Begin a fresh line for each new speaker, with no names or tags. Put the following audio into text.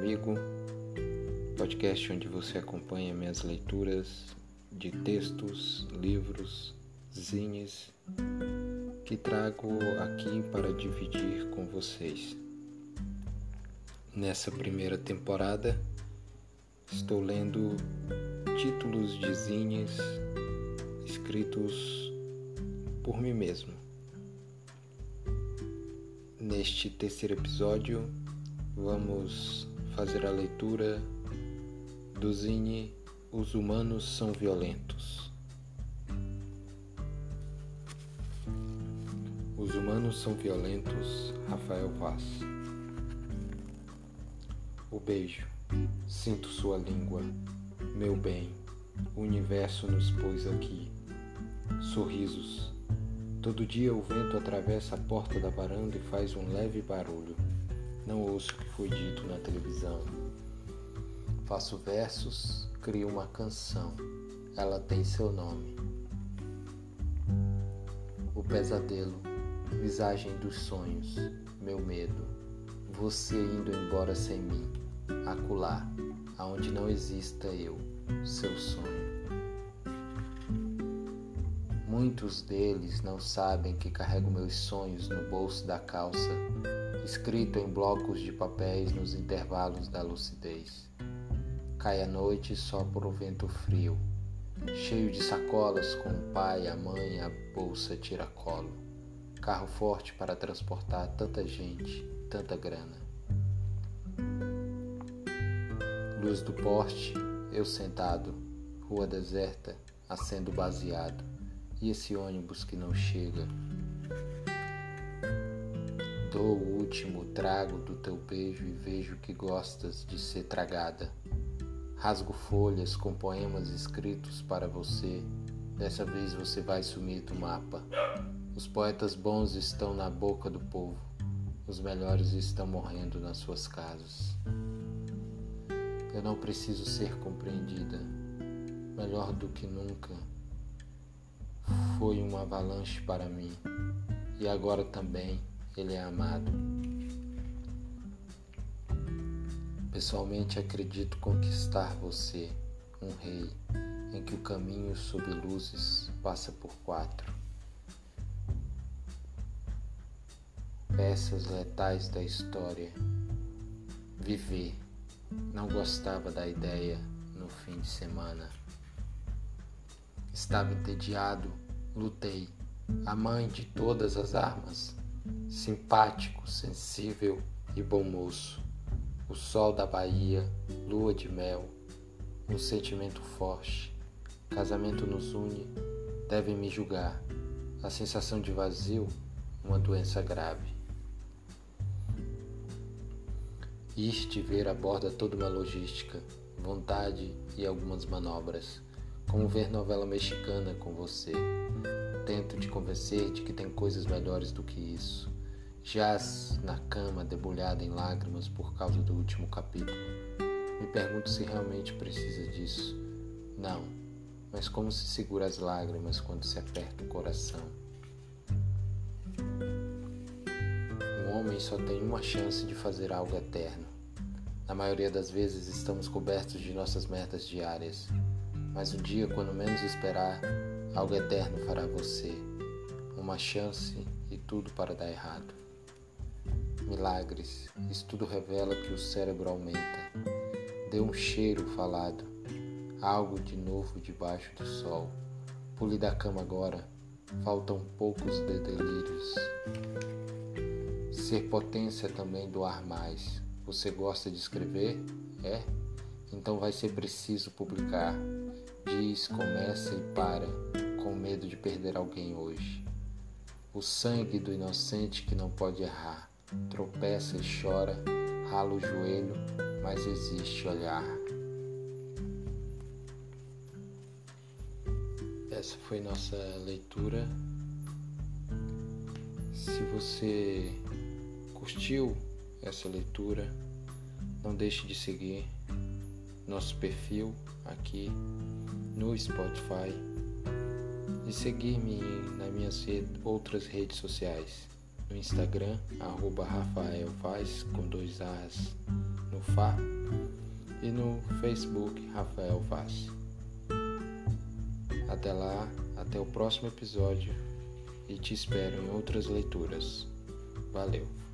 Grego, podcast onde você acompanha minhas leituras de textos, livros, zines que trago aqui para dividir com vocês. Nessa primeira temporada, estou lendo títulos de zines escritos por mim mesmo. Neste terceiro episódio, vamos fazer a leitura do Zine Os Humanos São Violentos. Os Humanos São Violentos, Rafael Vaz. O beijo, sinto sua língua, meu bem, o universo nos pôs aqui. Sorrisos. Todo dia o vento atravessa a porta da varanda e faz um leve barulho. Não ouço o que foi dito na televisão. Faço versos, crio uma canção. Ela tem seu nome. O pesadelo, visagem dos sonhos, meu medo. Você indo embora sem mim, acolá, aonde não exista eu, seu sonho. Muitos deles não sabem que carrego meus sonhos no bolso da calça escrito em blocos de papéis nos intervalos da lucidez. Cai a noite só por um vento frio, cheio de sacolas com o pai, a mãe, a bolsa tiracolo. Carro forte para transportar tanta gente, tanta grana. Luz do poste, eu sentado, rua deserta, acendo baseado, e esse ônibus que não chega Dou o último trago do teu beijo e vejo que gostas de ser tragada. Rasgo folhas com poemas escritos para você. Dessa vez você vai sumir do mapa. Os poetas bons estão na boca do povo. Os melhores estão morrendo nas suas casas. Eu não preciso ser compreendida. Melhor do que nunca. Foi uma avalanche para mim. E agora também ele é amado. Pessoalmente acredito conquistar você, um rei, em que o caminho sob luzes passa por quatro. Peças letais da história. Viver. Não gostava da ideia no fim de semana. Estava entediado, lutei. A mãe de todas as armas simpático, sensível e bom moço. O sol da Bahia, lua de mel, um sentimento forte. Casamento nos une, devem me julgar. A sensação de vazio, uma doença grave. Iste ver aborda toda uma logística, vontade e algumas manobras. Como ver novela mexicana com você. Tento te convencer de que tem coisas melhores do que isso. Jaz na cama, debulhada em lágrimas por causa do último capítulo. Me pergunto se realmente precisa disso. Não, mas como se segura as lágrimas quando se aperta o coração? Um homem só tem uma chance de fazer algo eterno. Na maioria das vezes estamos cobertos de nossas metas diárias, mas um dia, quando menos esperar, algo eterno fará você. Uma chance e tudo para dar errado milagres. Isso tudo revela que o cérebro aumenta. Dê um cheiro falado, algo de novo debaixo do sol. Pule da cama agora, faltam poucos de delírios. Ser potência também doar mais. Você gosta de escrever? É? Então vai ser preciso publicar. Diz, começa e para, com medo de perder alguém hoje. O sangue do inocente que não pode errar tropeça e chora, rala o joelho, mas existe olhar. Essa foi nossa leitura. Se você curtiu essa leitura, não deixe de seguir nosso perfil aqui no Spotify e seguir-me nas minhas outras redes sociais. no Instagram, arroba Rafael Vaz, com dois As no Fá, e no Facebook, Rafael Vaz. Até lá, até o próximo episódio e te espero em outras leituras. Valeu!